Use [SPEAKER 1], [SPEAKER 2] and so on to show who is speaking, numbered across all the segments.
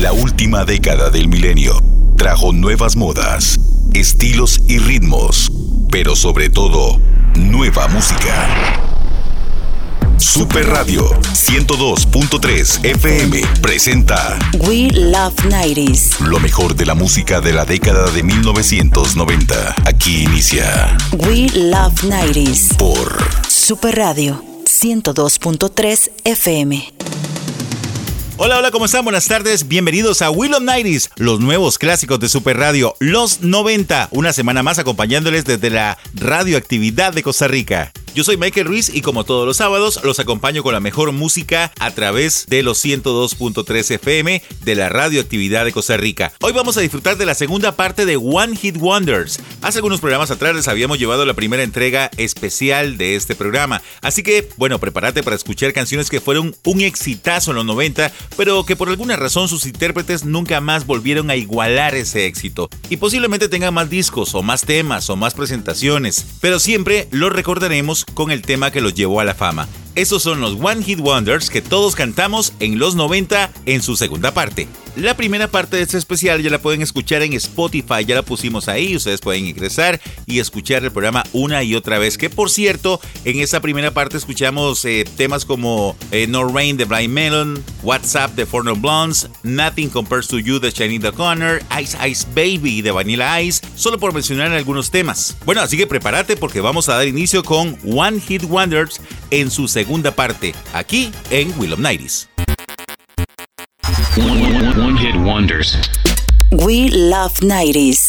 [SPEAKER 1] La última década del milenio trajo nuevas modas, estilos y ritmos, pero sobre todo, nueva música. Super Radio 102.3 FM presenta
[SPEAKER 2] We Love 90s.
[SPEAKER 1] Lo mejor de la música de la década de 1990. Aquí inicia
[SPEAKER 2] We Love 90s.
[SPEAKER 1] por
[SPEAKER 2] Super Radio 102.3 FM.
[SPEAKER 3] Hola, hola, ¿cómo están? Buenas tardes. Bienvenidos a Will of Nighties, los nuevos clásicos de Super Radio, los 90. Una semana más acompañándoles desde la radioactividad de Costa Rica. Yo soy Michael Ruiz y como todos los sábados los acompaño con la mejor música a través de los 102.3 FM de la radioactividad de Costa Rica. Hoy vamos a disfrutar de la segunda parte de One Hit Wonders. Hace algunos programas atrás les habíamos llevado la primera entrega especial de este programa. Así que, bueno, prepárate para escuchar canciones que fueron un exitazo en los 90, pero que por alguna razón sus intérpretes nunca más volvieron a igualar ese éxito. Y posiblemente tengan más discos o más temas o más presentaciones, pero siempre los recordaremos con el tema que los llevó a la fama. Esos son los One Hit Wonders que todos cantamos en los 90 en su segunda parte. La primera parte de este especial ya la pueden escuchar en Spotify, ya la pusimos ahí, ustedes pueden ingresar y escuchar el programa una y otra vez. Que por cierto, en esa primera parte escuchamos eh, temas como eh, No Rain de Blind Melon, WhatsApp de Four No Blondes, Nothing Compares to You de Shiny Connor, Ice Ice Baby de Vanilla Ice, solo por mencionar algunos temas. Bueno, así que prepárate porque vamos a dar inicio con One Hit Wonders en su segunda parte, aquí en Will of Nighties.
[SPEAKER 4] One hit wonders.
[SPEAKER 2] We Love 90s.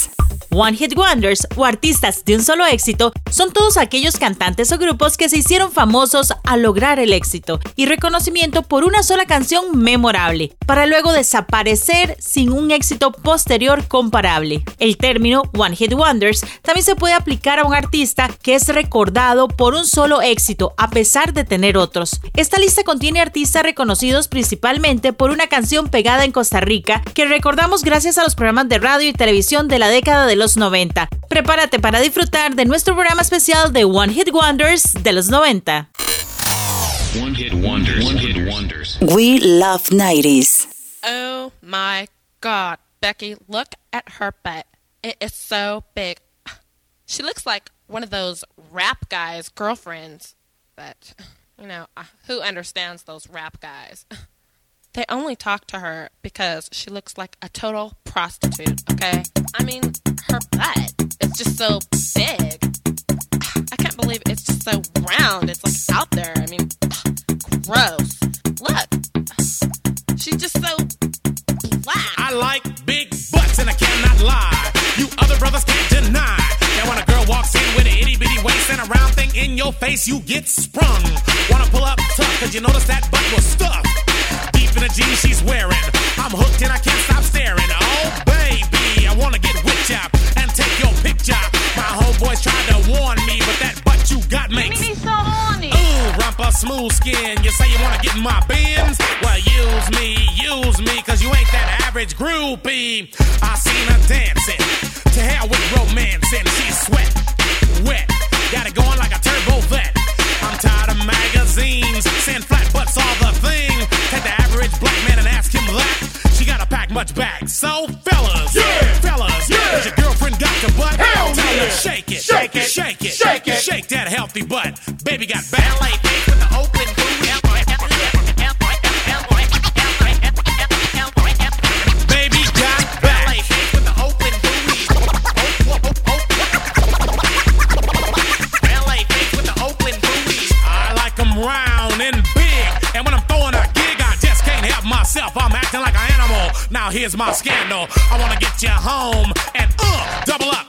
[SPEAKER 5] One Hit Wonders o artistas de un solo éxito son todos aquellos cantantes o grupos que se hicieron famosos al lograr el éxito y reconocimiento por una sola canción memorable, para luego desaparecer sin un éxito posterior comparable. El término One Hit Wonders también se puede aplicar a un artista que es recordado por un solo éxito a pesar de tener otros. Esta lista contiene artistas reconocidos principalmente por una canción pegada en Costa Rica que recordamos gracias a los programas de radio y televisión de la década de los 90. Prepárate para disfrutar de nuestro programa especial de One Hit Wonders de los 90.
[SPEAKER 4] One hit wonders. One hit wonders.
[SPEAKER 2] We Love 90s.
[SPEAKER 6] Oh my god, Becky, look at her butt. It is so big. She looks like one of those rap guys' girlfriends. But, you know, who understands those rap guys? They only talk to her because she looks like a total prostitute, okay? I mean, her butt is just so big. I can't believe it's just so round. It's like out there. I mean, gross. Look. She's just so black.
[SPEAKER 7] I like big butts and I cannot lie. You other brothers can't deny. That when a girl walks in with an itty bitty waist and a round thing in your face, you get sprung. Wanna pull up tough, cause you notice that butt was stuffed. Deep in the jeans she's wearing. I'm hooked and I can't stop staring. Oh, baby, I wanna get whipped up and take your picture. My homeboys tried to warn me, but that butt you got makes me so horny. Ooh, rumpa smooth skin. You say you wanna get in my bins? Well, use me, use me, cause you ain't that average groupie. I seen her dancing. To hell with romance and she's sweat, wet. Got it going like a turbo vet. I'm tired of magazines saying flat butts all the thing. Average black man and ask him that. She gotta pack much back. So fellas, yeah, fellas, yeah. Is your girlfriend got your butt? Hell Tell her
[SPEAKER 8] yeah.
[SPEAKER 7] shake it,
[SPEAKER 8] Shake it,
[SPEAKER 7] shake it,
[SPEAKER 8] shake it.
[SPEAKER 7] shake that healthy butt. Baby got ballet Now here's my scandal. I wanna get you home and uh, double up,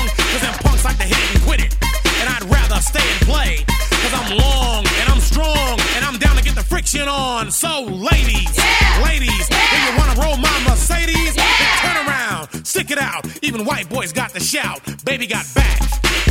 [SPEAKER 7] like to hit it and quit it. And I'd rather stay and play. Cause I'm long and I'm strong and I'm down to get the friction on. So, ladies, yeah. ladies, yeah. you wanna roll my Mercedes, yeah. turn around, stick it out. Even white boys got the
[SPEAKER 8] shout. Baby got back.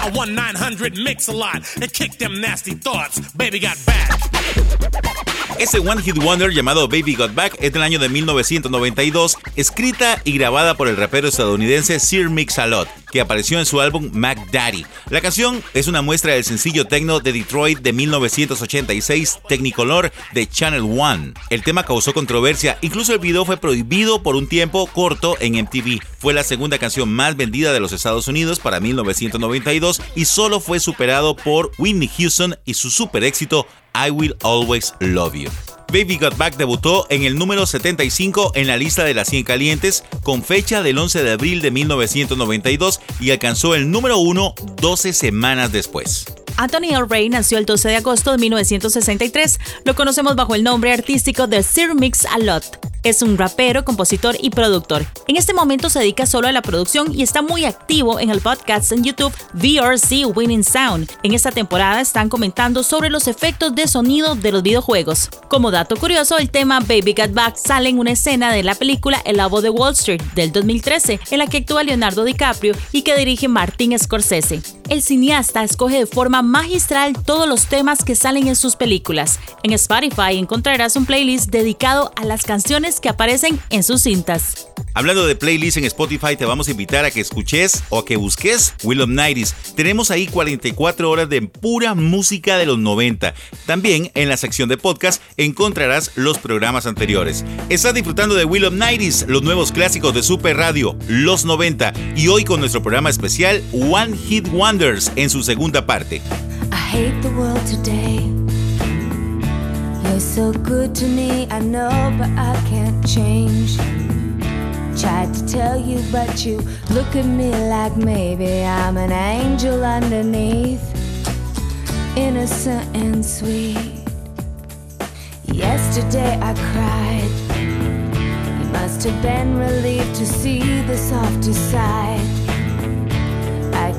[SPEAKER 7] dial 1 900 Mix a lot and kick them nasty thoughts. Baby got back.
[SPEAKER 3] Ese One Hit Wonder llamado Baby Got Back es del año de 1992, escrita y grabada por el rapero estadounidense Sir Mix-a-Lot, que apareció en su álbum Mac Daddy. La canción es una muestra del sencillo techno de Detroit de 1986, Technicolor de Channel One. El tema causó controversia, incluso el video fue prohibido por un tiempo corto en MTV. Fue la segunda canción más vendida de los Estados Unidos para 1992 y solo fue superado por Whitney Houston y su super éxito I Will Always Love You. Baby Got Back debutó en el número 75 en la lista de las 100 calientes con fecha del 11 de abril de 1992 y alcanzó el número 1 12 semanas después.
[SPEAKER 5] Anthony L. Ray nació el 12 de agosto de 1963. Lo conocemos bajo el nombre artístico de Sir Mix-a-Lot. Es un rapero, compositor y productor. En este momento se dedica solo a la producción y está muy activo en el podcast en YouTube VRC Winning Sound. En esta temporada están comentando sobre los efectos de sonido de los videojuegos. Como dato curioso, el tema Baby Got Back sale en una escena de la película El Lobo de Wall Street del 2013, en la que actúa Leonardo DiCaprio y que dirige Martin Scorsese. El cineasta escoge de forma magistral todos los temas que salen en sus películas. En Spotify encontrarás un playlist dedicado a las canciones que aparecen en sus cintas.
[SPEAKER 3] Hablando de playlists en Spotify, te vamos a invitar a que escuches o a que busques Will of Nighties. Tenemos ahí 44 horas de pura música de los 90. También en la sección de podcast encontrarás los programas anteriores. Estás disfrutando de Will of Nighties, los nuevos clásicos de Super Radio, los 90, y hoy con nuestro programa especial One Hit Wonders en su segunda parte.
[SPEAKER 9] I hate the world today. You're so good to me, I know, but I can't change. Tried to tell you, but you look at me like maybe I'm an angel underneath, innocent and sweet. Yesterday I cried. You must have been relieved to see the softer side.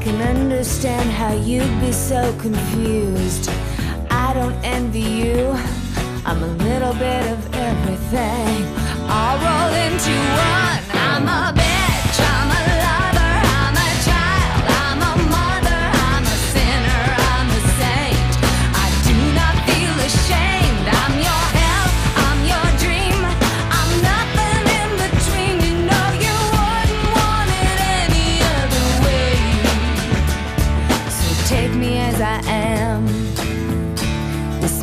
[SPEAKER 9] Can understand how you'd be so confused. I don't envy you. I'm a little bit of everything. All rolled into one. I'm a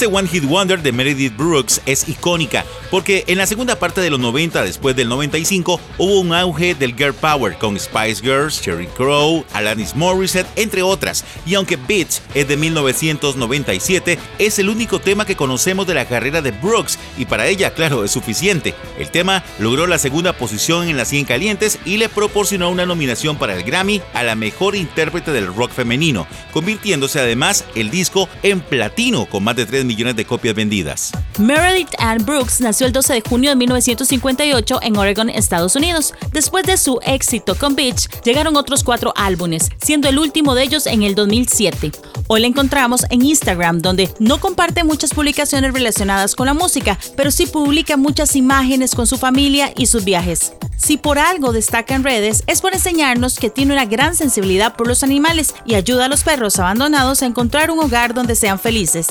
[SPEAKER 3] Ese One Hit Wonder de Meredith Brooks es icónica porque en la segunda parte de los 90, después del 95, hubo un auge del girl power con Spice Girls, Cherry Crow, Alanis Morissette, entre otras. Y aunque Bitch es de 1997, es el único tema que conocemos de la carrera de Brooks y para ella, claro, es suficiente. El tema logró la segunda posición en las 100 calientes y le proporcionó una nominación para el Grammy a la mejor intérprete del rock femenino, convirtiéndose además el disco en platino con más de 3 millones de copias vendidas.
[SPEAKER 5] Meredith Ann Brooks nació el 12 de junio de 1958 en Oregon, Estados Unidos. Después de su éxito con Beach, llegaron otros cuatro álbumes, siendo el último de ellos en el 2007. Hoy la encontramos en Instagram, donde no comparte muchas publicaciones relacionadas con la música, pero sí publica muchas imágenes con su familia y sus viajes. Si por algo destaca en redes, es por enseñarnos que tiene una gran sensibilidad por los animales y ayuda a los perros abandonados a encontrar un hogar donde sean felices.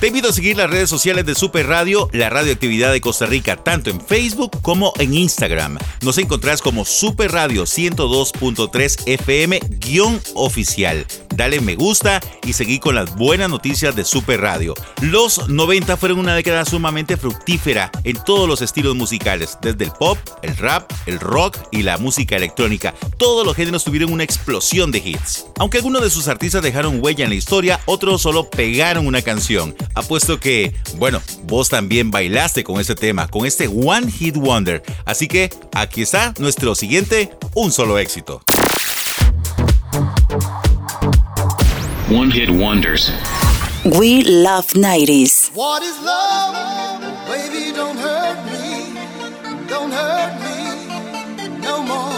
[SPEAKER 3] Te invito a seguir las redes sociales de Super Radio, la radioactividad de Costa Rica, tanto en Facebook como en Instagram. Nos encontrás como Super Radio 102.3 FM-oficial. Dale me gusta y seguí con las buenas noticias de Super Radio. Los 90 fueron una década sumamente fructífera en todos los estilos musicales, desde el pop, el rap, el rock y la música electrónica. Todos los géneros tuvieron una explosión de hits. Aunque algunos de sus artistas dejaron huella en la historia, otros solo pegaron una canción. Apuesto que, bueno, vos también bailaste con este tema, con este One Hit Wonder. Así que aquí está nuestro siguiente, un solo éxito.
[SPEAKER 4] One Hit Wonders.
[SPEAKER 2] We love 90s.
[SPEAKER 10] What is love? Baby, don't hurt me. Don't hurt me no more.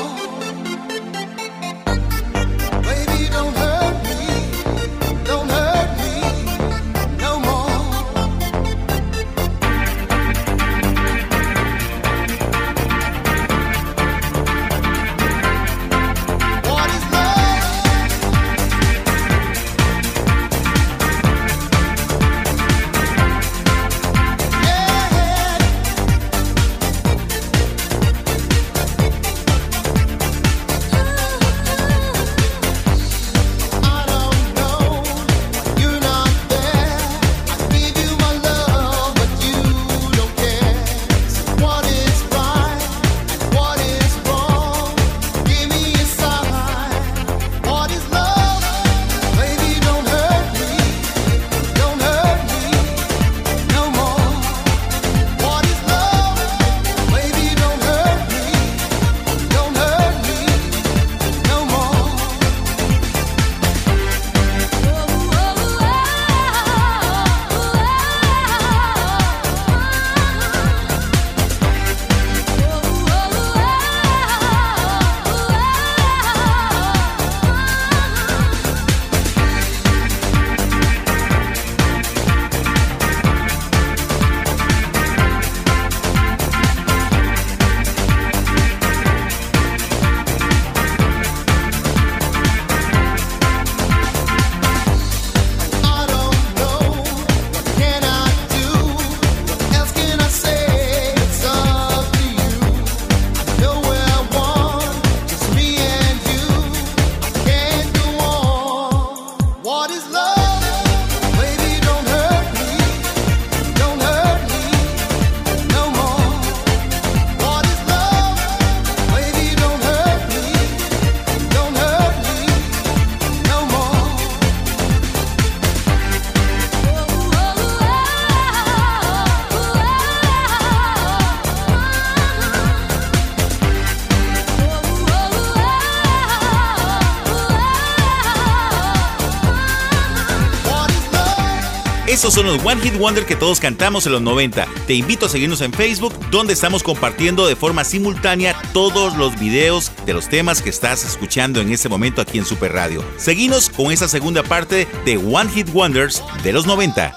[SPEAKER 3] Esos son los One Hit Wonder que todos cantamos en los 90. Te invito a seguirnos en Facebook, donde estamos compartiendo de forma simultánea todos los videos de los temas que estás escuchando en este momento aquí en Super Radio. Seguinos con esa segunda parte de One Hit Wonders de los 90.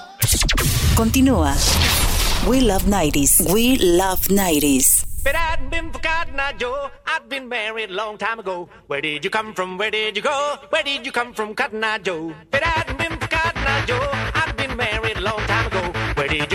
[SPEAKER 2] Continúa. We love 90s. We love 90s.
[SPEAKER 11] But I'd been forgotten, I Joe. I'd been married a long time ago. Where did you come from? Where did you go? Where did you come from, Cotton Eye Joe? But I'd been forgotten, I Joe.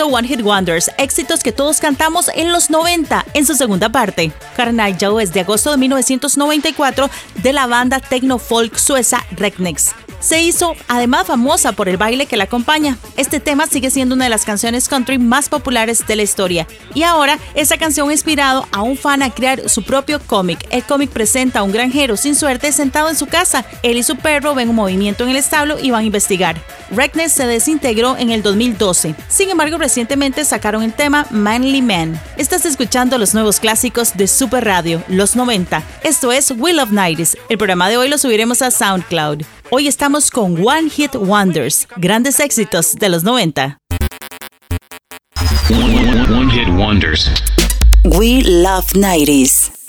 [SPEAKER 5] One Hit Wonders, éxitos que todos cantamos en los 90, en su segunda parte. Carnage es de agosto de 1994 de la banda techno folk sueca Regnex se hizo además famosa por el baile que la acompaña. Este tema sigue siendo una de las canciones country más populares de la historia. Y ahora, esa canción ha inspirado a un fan a crear su propio cómic. El cómic presenta a un granjero sin suerte sentado en su casa. Él y su perro ven un movimiento en el establo y van a investigar. Reckness se desintegró en el 2012. Sin embargo, recientemente sacaron el tema Manly Man. Estás escuchando los nuevos clásicos de Super Radio, los 90. Esto es Will of Nights. El programa de hoy lo subiremos a SoundCloud. Hoy estamos con One Hit Wonders, grandes éxitos de los 90.
[SPEAKER 4] One, one, one hit wonders.
[SPEAKER 12] We love 90s.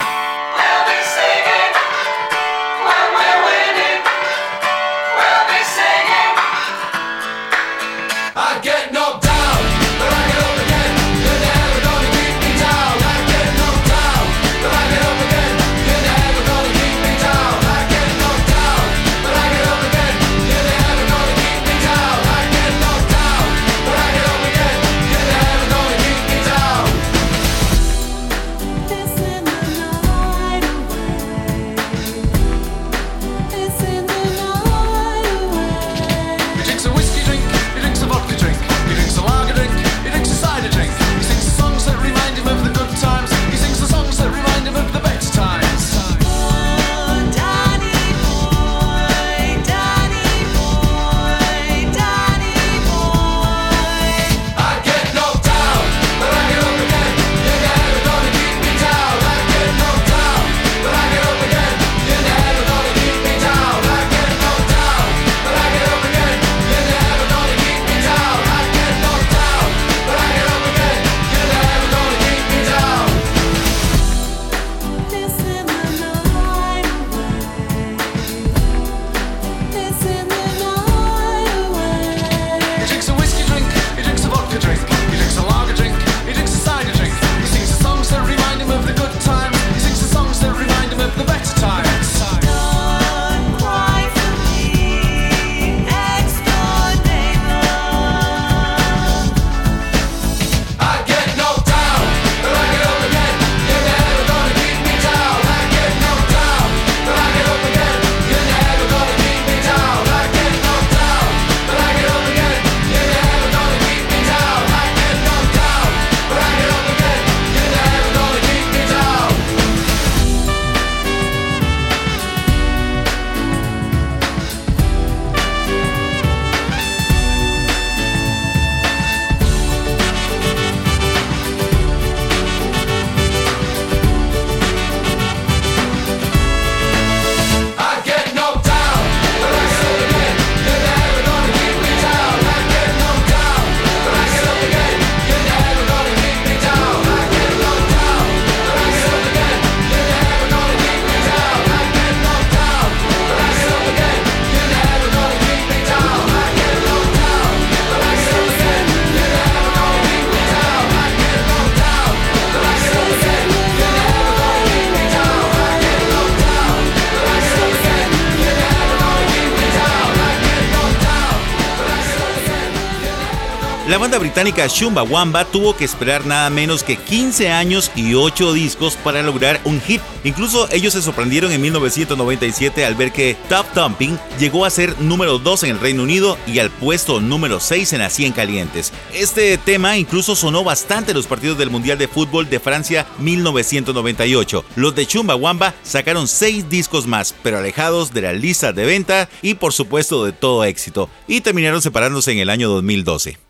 [SPEAKER 3] Británica Chumbawamba tuvo que esperar nada menos que 15 años y 8 discos para lograr un hit. Incluso ellos se sorprendieron en 1997 al ver que Top Thumping llegó a ser número 2 en el Reino Unido y al puesto número 6 en las 100 calientes. Este tema incluso sonó bastante en los partidos del Mundial de Fútbol de Francia 1998. Los de Chumbawamba sacaron 6 discos más, pero alejados de la lista de venta y por supuesto de todo éxito, y terminaron separándose en el año 2012.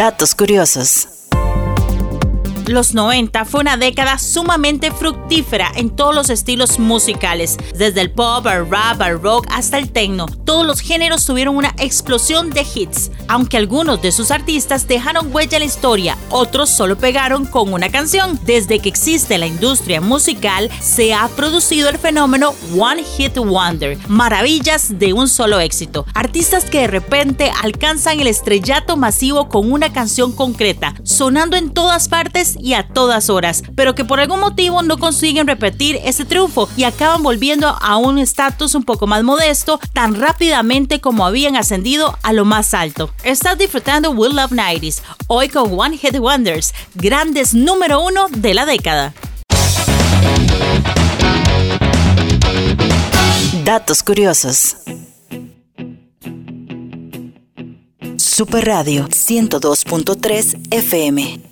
[SPEAKER 12] Datos curiosos.
[SPEAKER 5] Los 90 fue una década sumamente fructífera en todos los estilos musicales, desde el pop, al rap, al rock hasta el techno. Todos los géneros tuvieron una explosión de hits, aunque algunos de sus artistas dejaron huella en la historia, otros solo pegaron con una canción. Desde que existe la industria musical, se ha producido el fenómeno One Hit Wonder, maravillas de un solo éxito. Artistas que de repente alcanzan el estrellato masivo con una canción concreta, sonando en todas partes y a todas horas, pero que por algún motivo no consiguen repetir ese triunfo y acaban volviendo a un estatus un poco más modesto tan rápidamente como habían ascendido a lo más alto. Estás disfrutando Will Love 90s, hoy con One Hit Wonders, grandes número uno de la década.
[SPEAKER 2] Datos curiosos. Super Radio 102.3 FM.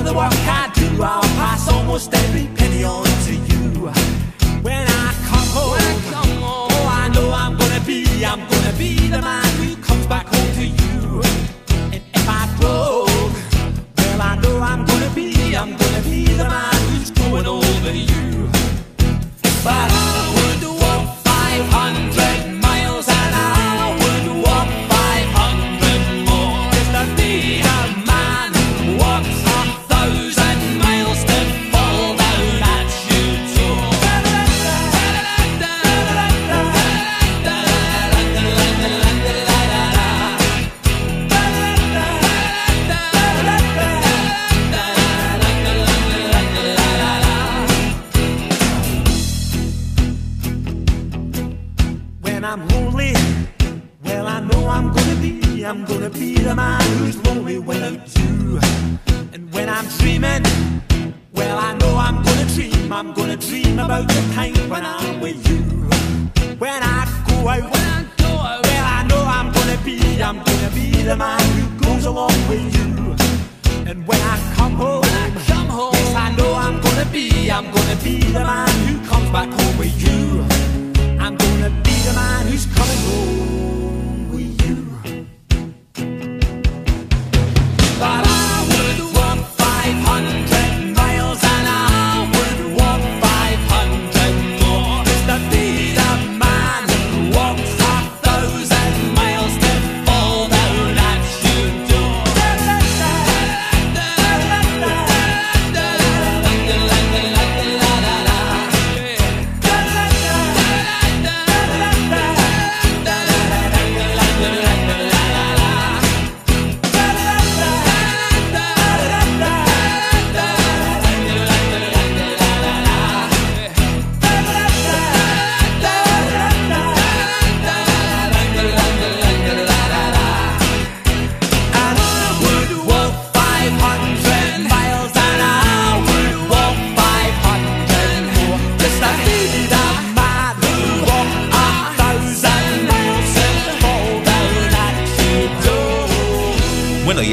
[SPEAKER 13] For the work I do, I'll pass almost every penny on to you. I'm gonna be the man who comes back home to you. And if I broke, well, I know I'm gonna be, I'm gonna be the man who's going over you. But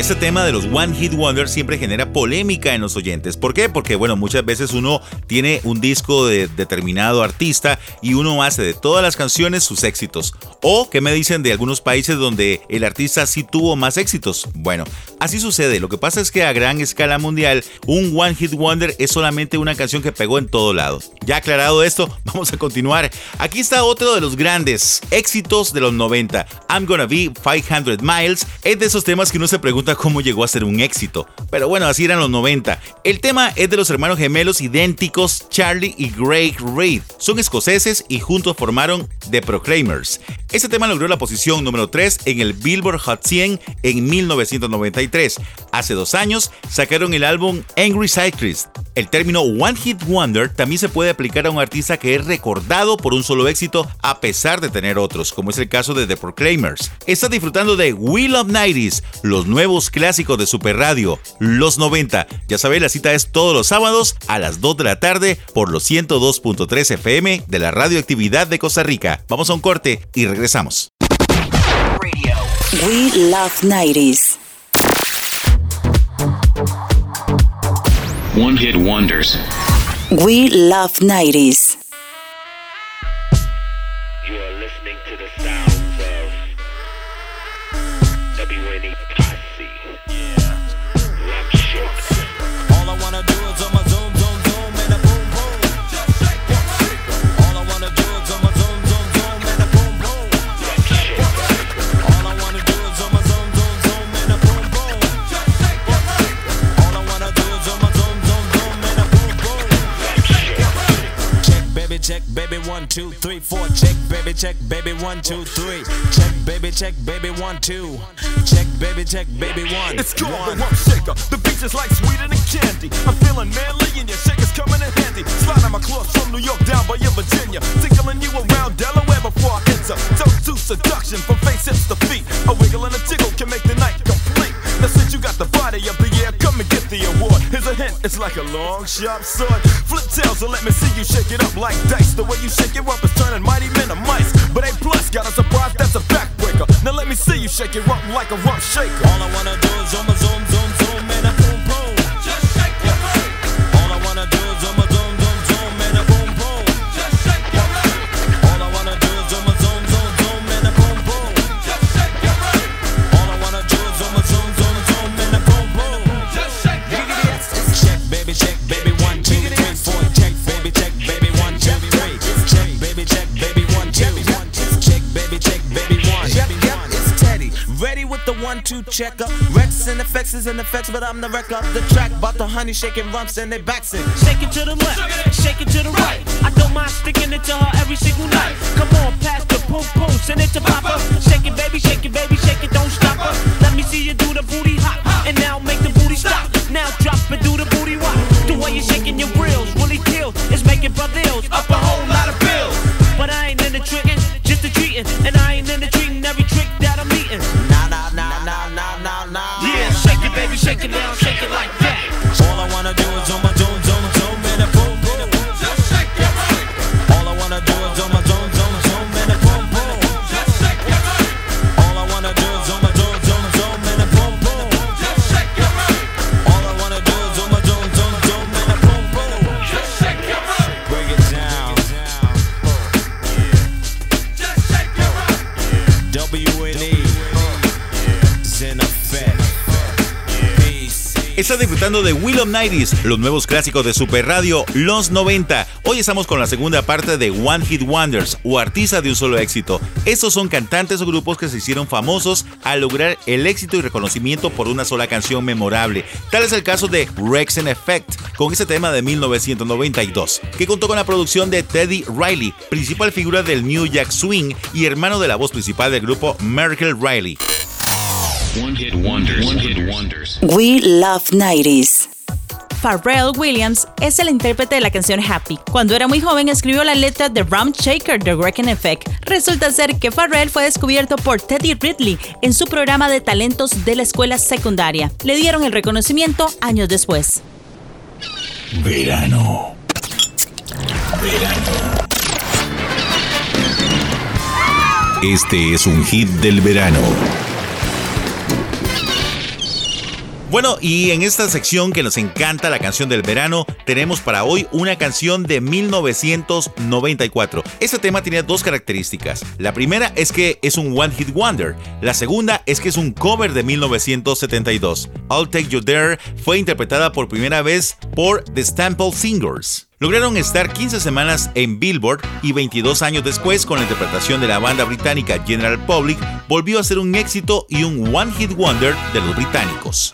[SPEAKER 3] este tema de los One Hit Wonder siempre genera polémica en los oyentes. ¿Por qué? Porque, bueno, muchas veces uno tiene un disco de determinado artista y uno hace de todas las canciones sus éxitos. O, ¿qué me dicen de algunos países donde el artista sí tuvo más éxitos? Bueno, así sucede. Lo que pasa es que a gran escala mundial, un One Hit Wonder es solamente una canción que pegó en todo lado. Ya aclarado esto, vamos a continuar. Aquí está otro de los grandes éxitos de los 90. I'm Gonna Be 500 Miles. Es de esos temas que uno se pregunta cómo llegó a ser un éxito. Pero bueno, así eran los 90. El tema es de los hermanos gemelos idénticos Charlie y Greg Reid. Son escoceses y juntos formaron The Proclaimers. Este tema logró la posición número 3 en el Billboard Hot 100 en 1992 1993. Hace dos años sacaron el álbum Angry Cyclist. El término One Hit Wonder también se puede aplicar a un artista que es recordado por un solo éxito a pesar de tener otros, como es el caso de The Proclaimers. Está disfrutando de We Love 90s, los nuevos clásicos de Super Radio, los 90. Ya sabéis, la cita es todos los sábados a las 2 de la tarde por los 102.3 FM de la radioactividad de Costa Rica. Vamos a un corte y regresamos.
[SPEAKER 2] We Love 90s.
[SPEAKER 4] One hit wonders.
[SPEAKER 2] We Love 90s.
[SPEAKER 14] Check, baby, one, two, three. Check, baby, check, baby, one, two. Check, baby, check, baby, one.
[SPEAKER 15] It's called
[SPEAKER 14] one.
[SPEAKER 15] the Rump Shaker. The beach is like sweeter than candy. I'm feeling manly and your shaker's coming in handy. Sliding my clothes from New York down by your Virginia. Tickling you around Delaware before I enter. To seduction from face hips to feet. A wiggle and a tickle can make the night complete. You got the body of the year, come and get the award. Here's a hint, it's like a long sharp sword. Flip tails and let me see you shake it up like dice. The way you shake it up is turning mighty men to mice. But A plus got a surprise that's a backbreaker. Now let me see you shake it up like a rump shaker.
[SPEAKER 14] All I wanna do is my zoom, zoom, zoom, and baby, check, baby, one. Yep, yep, it's Teddy. Ready with the one, two checker. Rex and effects is in effects, but I'm the wreck of the track. Bought the honey shaking rumps and they backs it.
[SPEAKER 16] Shake it to the left, shake it to the right. I don't mind sticking it to her every single night. Come on, pass the poom poom, send it to Papa. Shake it, baby, shake it, baby, shake it, don't stop her. Let me see you do the booty hop, and now make the booty stop. Now drop it, do the booty walk. The way you're shaking your grills really kills. It's making brothers up a whole lot of bills. But I ain't in the tricking,
[SPEAKER 3] Disfrutando de Will of 90s, los nuevos clásicos de Super Radio, los 90. Hoy estamos con la segunda parte de One Hit Wonders o artistas de un solo éxito. Estos son cantantes o grupos que se hicieron famosos al lograr el éxito y reconocimiento por una sola canción memorable. Tal es el caso de Rex Effect, con ese tema de 1992, que contó con la producción de Teddy Riley, principal figura del New Jack Swing y hermano de la voz principal del grupo Merkel Riley.
[SPEAKER 4] One hit wonders. One hit wonders.
[SPEAKER 2] We Love 90s.
[SPEAKER 5] Pharrell Williams es el intérprete de la canción Happy. Cuando era muy joven escribió la letra de Rum Shaker de Wrecking Effect. Resulta ser que Pharrell fue descubierto por Teddy Ridley en su programa de talentos de la escuela secundaria. Le dieron el reconocimiento años después.
[SPEAKER 1] Verano. Verano. Este es un hit del verano.
[SPEAKER 3] Bueno, y en esta sección que nos encanta la canción del verano, tenemos para hoy una canción de 1994. Este tema tiene dos características. La primera es que es un One Hit Wonder. La segunda es que es un cover de 1972. I'll Take You There fue interpretada por primera vez por The Stample Singers. Lograron estar 15 semanas en Billboard y 22 años después, con la interpretación de la banda británica General Public, volvió a ser un éxito y un One Hit Wonder de los británicos.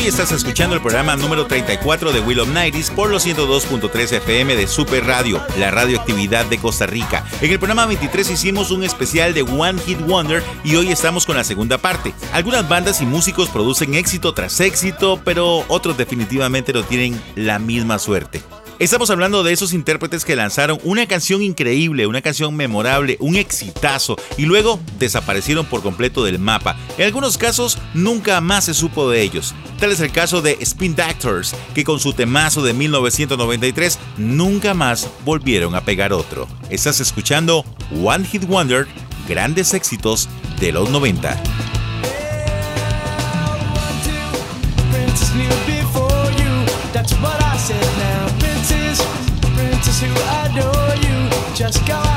[SPEAKER 3] Hoy estás escuchando el programa número 34 de Will of por los 102.3 FM de Super Radio, la radioactividad de Costa Rica. En el programa 23 hicimos un especial de One Hit Wonder y hoy estamos con la segunda parte. Algunas bandas y músicos producen éxito tras éxito, pero otros definitivamente no tienen la misma suerte. Estamos hablando de esos intérpretes que lanzaron una canción increíble, una canción memorable, un exitazo y luego desaparecieron por completo del mapa. En algunos casos nunca más se supo de ellos. Tal es el caso de Spin Doctors, que con su temazo de 1993 nunca más volvieron a pegar otro. Estás escuchando One Hit Wonder, grandes éxitos de los 90.
[SPEAKER 17] Let's go.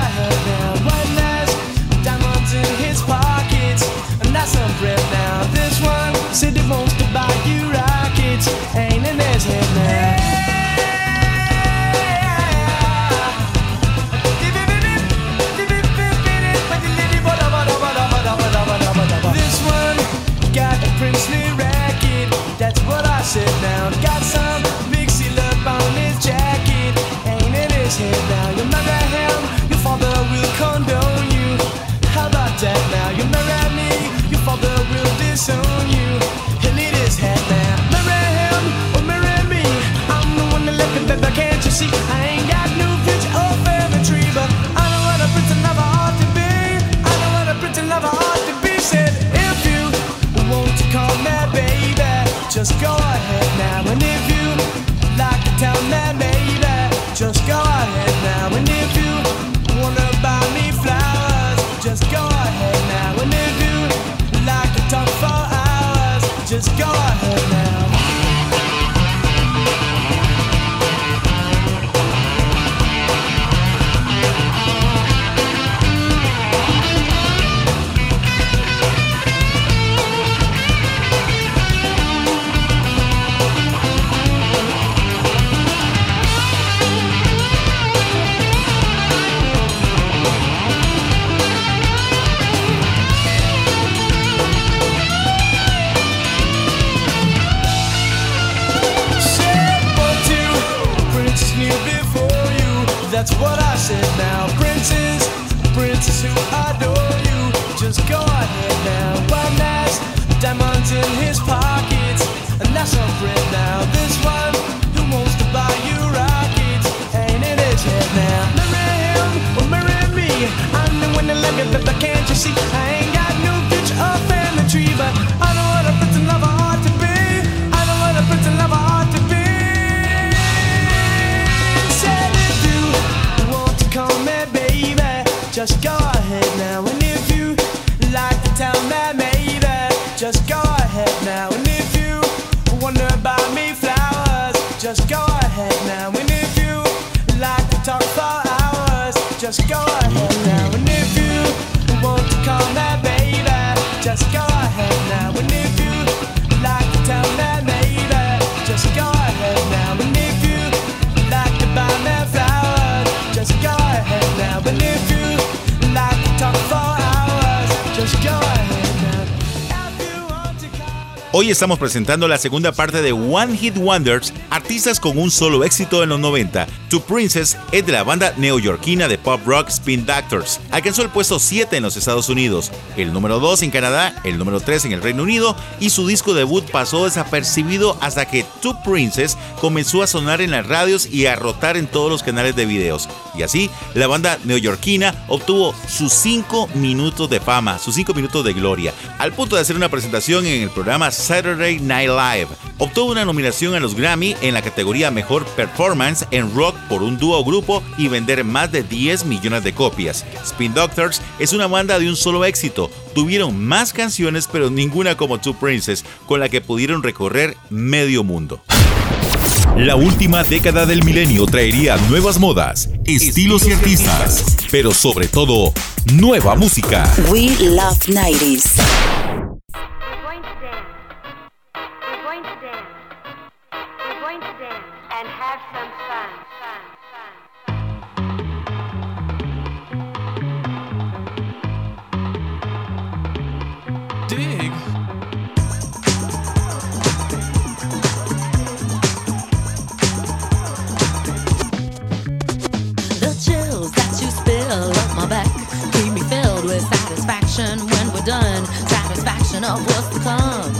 [SPEAKER 17] just go ahead now. And if you like to tell me, maybe, just go ahead now. And if you wonder about me, flowers, just go ahead now. And if you like to talk for hours, just go ahead now. And if you want to call me,
[SPEAKER 3] Hoy estamos presentando la segunda parte de One Hit Wonders, artistas con un solo éxito en los 90. Two Princess es de la banda neoyorquina de pop rock Spin Doctors. Alcanzó el puesto 7 en los Estados Unidos, el número 2 en Canadá, el número 3 en el Reino Unido y su disco debut pasó desapercibido hasta que Two Princess comenzó a sonar en las radios y a rotar en todos los canales de videos. Y así, la banda neoyorquina obtuvo sus 5 minutos de fama, sus 5 minutos de gloria, al punto de hacer una presentación en el programa Saturday Night Live. Obtuvo una nominación a los Grammy en la categoría Mejor Performance en Rock por un dúo o grupo y vender más de 10 millones de copias. Spin Doctors es una banda de un solo éxito. Tuvieron más canciones, pero ninguna como Two Princess, con la que pudieron recorrer medio mundo.
[SPEAKER 1] La última década del milenio traería nuevas modas, estilos y artistas, pero sobre todo, nueva música.
[SPEAKER 2] We love 90s.
[SPEAKER 18] Satisfaction when we're done. Satisfaction of what's to come.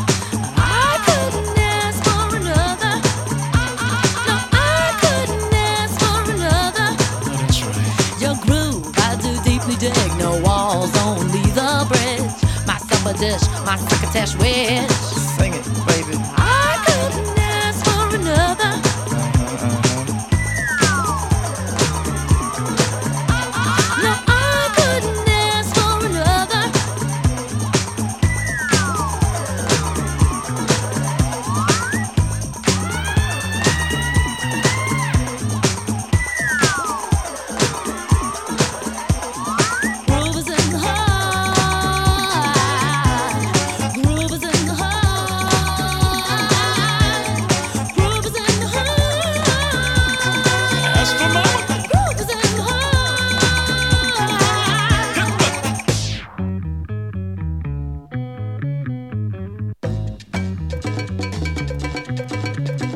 [SPEAKER 18] I couldn't ask for another. No, I couldn't ask for another. Your groove, I do deeply dig. No walls, only the bridge. My supper dish, my crocketesh wish.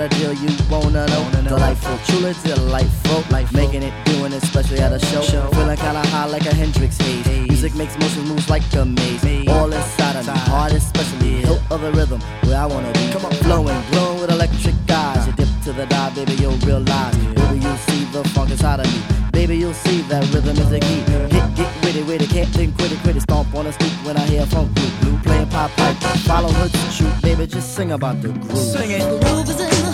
[SPEAKER 19] got a deal you wanna know. Delightful, truly delightful. Life making it, doing it, especially at a show. Feeling kinda high like a Hendrix haze. Music makes motion moves like a maze. All inside of me, heart especially. Hilt of the rhythm, where I wanna be. Come on, flowing, glowing with electric eyes. You dip to the dive, baby, you'll realize. Baby, you'll see the funk inside of me. Baby, you'll see that rhythm is the key. Get, get witty, witty, can't think, quit it, quit it. Stomp on the stoop when I hear funk blue, blue playing pop pipe. Follow her to shoot, baby, just sing about the groove. Sing it.
[SPEAKER 18] The Groove is in the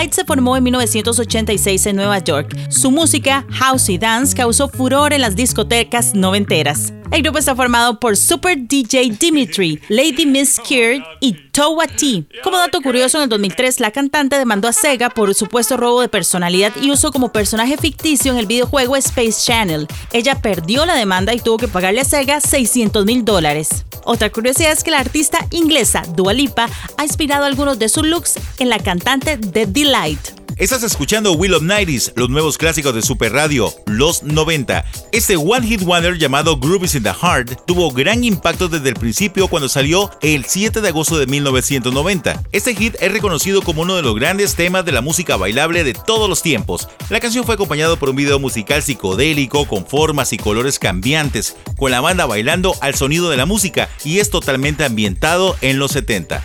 [SPEAKER 18] the
[SPEAKER 5] Delight se formó en 1986 en Nueva York. Su música, house y dance, causó furor en las discotecas noventeras. El grupo está formado por Super DJ Dimitri, Lady Miss Kier y Towa T. Como dato curioso, en el 2003 la cantante demandó a Sega por supuesto robo de personalidad y uso como personaje ficticio en el videojuego Space Channel. Ella perdió la demanda y tuvo que pagarle a Sega 600 mil dólares. Otra curiosidad es que la artista inglesa Dua Lipa ha inspirado algunos de sus looks en la cantante The Delight.
[SPEAKER 3] Estás escuchando Will of Nighties, los nuevos clásicos de Super Radio, los 90. Este One Hit Wonder llamado Groovies in the Heart tuvo gran impacto desde el principio cuando salió el 7 de agosto de 1990. Este hit es reconocido como uno de los grandes temas de la música bailable de todos los tiempos. La canción fue acompañado por un video musical psicodélico con formas y colores cambiantes, con la banda bailando al sonido de la música y es totalmente ambientado en los 70.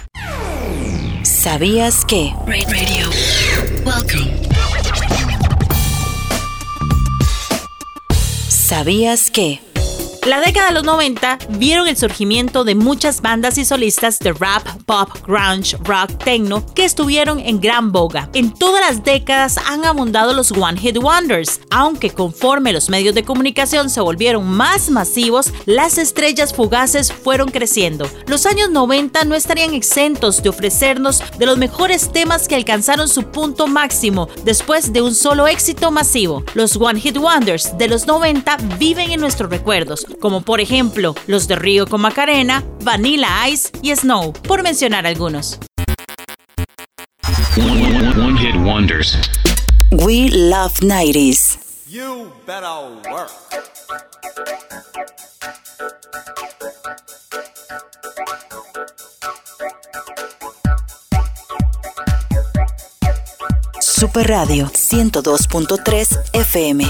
[SPEAKER 2] ¿Sabías que?
[SPEAKER 20] Radio. Welcome.
[SPEAKER 2] ¿Sabías que?
[SPEAKER 5] La década de los 90 vieron el surgimiento de muchas bandas y solistas de rap, pop, grunge, rock, techno que estuvieron en gran boga. En todas las décadas han abundado los One Hit Wonders, aunque conforme los medios de comunicación se volvieron más masivos, las estrellas fugaces fueron creciendo. Los años 90 no estarían exentos de ofrecernos de los mejores temas que alcanzaron su punto máximo después de un solo éxito masivo. Los One Hit Wonders de los 90 viven en nuestros recuerdos, como por ejemplo los de Río con Macarena, Vanilla Ice y Snow, por mencionar algunos.
[SPEAKER 4] One hit wonders.
[SPEAKER 2] We love 90s.
[SPEAKER 15] You better work.
[SPEAKER 2] Super Radio 102.3 FM.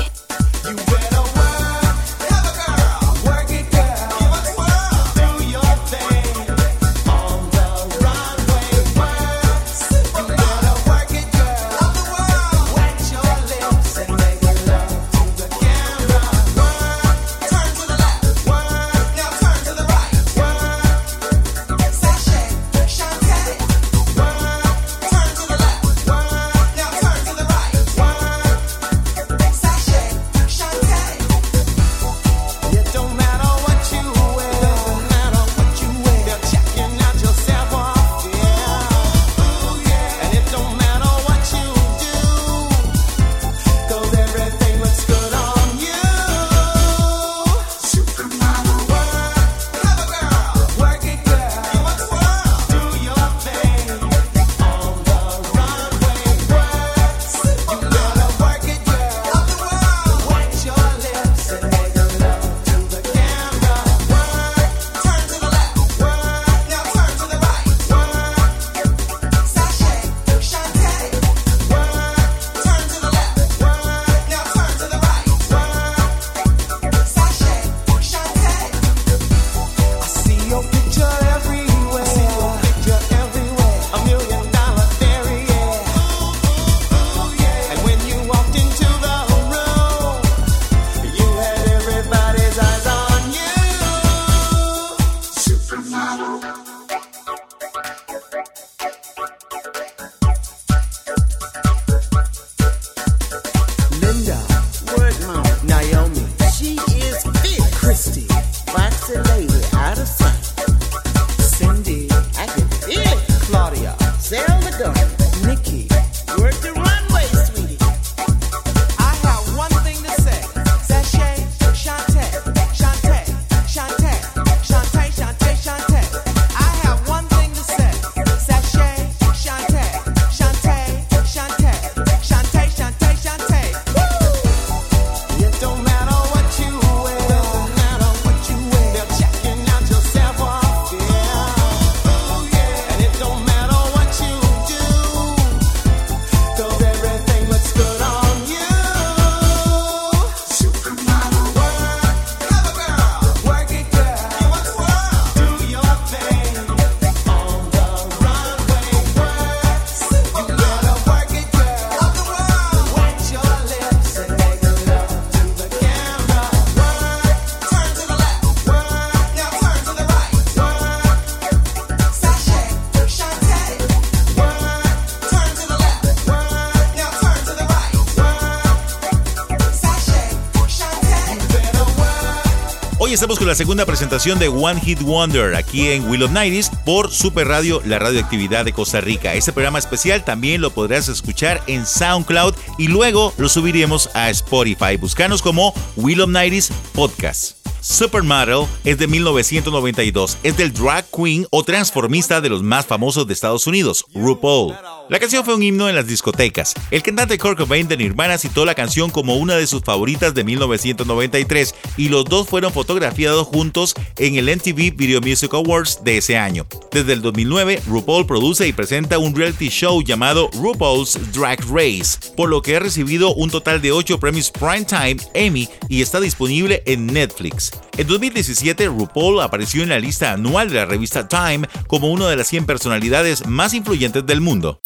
[SPEAKER 3] La segunda presentación de One Hit Wonder aquí en Will of Nighties por Super Radio, la radioactividad de Costa Rica. Este programa especial también lo podrás escuchar en SoundCloud y luego lo subiremos a Spotify. Buscanos como Will of Nighties Podcast. Supermodel es de 1992. Es del drag queen o transformista de los más famosos de Estados Unidos, RuPaul. La canción fue un himno en las discotecas. El cantante Kurt Cobain de Nirvana citó la canción como una de sus favoritas de 1993 y los dos fueron fotografiados juntos en el MTV Video Music Awards de ese año. Desde el 2009, RuPaul produce y presenta un reality show llamado RuPaul's Drag Race, por lo que ha recibido un total de 8 premios Primetime Emmy y está disponible en Netflix. En 2017, RuPaul apareció en la lista anual de la revista Time como una de las 100 personalidades más influyentes del mundo.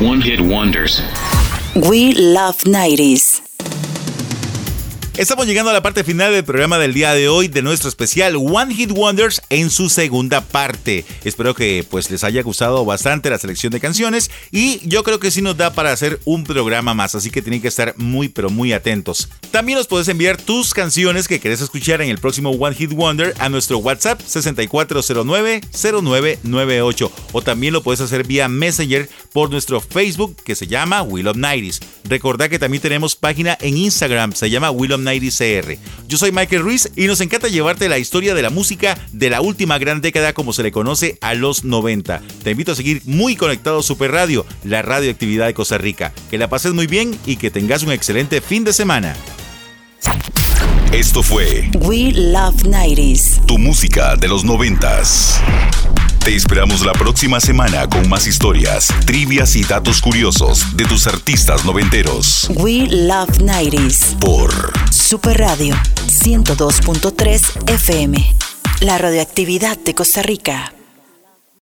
[SPEAKER 4] One Hit Wonders.
[SPEAKER 2] We Love 90s.
[SPEAKER 3] Estamos llegando a la parte final del programa del día de hoy de nuestro especial One Hit Wonders en su segunda parte. Espero que pues les haya gustado bastante la selección de canciones y yo creo que sí nos da para hacer un programa más, así que tienen que estar muy pero muy atentos. También nos puedes enviar tus canciones que querés escuchar en el próximo One Hit Wonder a nuestro WhatsApp 6409-0998 o también lo puedes hacer vía Messenger por nuestro Facebook que se llama Will of 90s. Recordad que también tenemos página en Instagram, se llama Will of 90s CR. Yo soy Michael Ruiz y nos encanta llevarte la historia de la música de la última gran década como se le conoce a los 90. Te invito a seguir muy conectado a Super Radio, la radioactividad de Costa Rica. Que la pases muy bien y que tengas un excelente fin de semana.
[SPEAKER 1] Esto fue
[SPEAKER 2] We Love 90s.
[SPEAKER 1] tu música de los noventas. Te esperamos la próxima semana con más historias, trivias y datos curiosos de tus artistas noventeros.
[SPEAKER 2] We Love 90s.
[SPEAKER 1] Por
[SPEAKER 2] Super Radio 102.3 FM. La radioactividad de Costa Rica.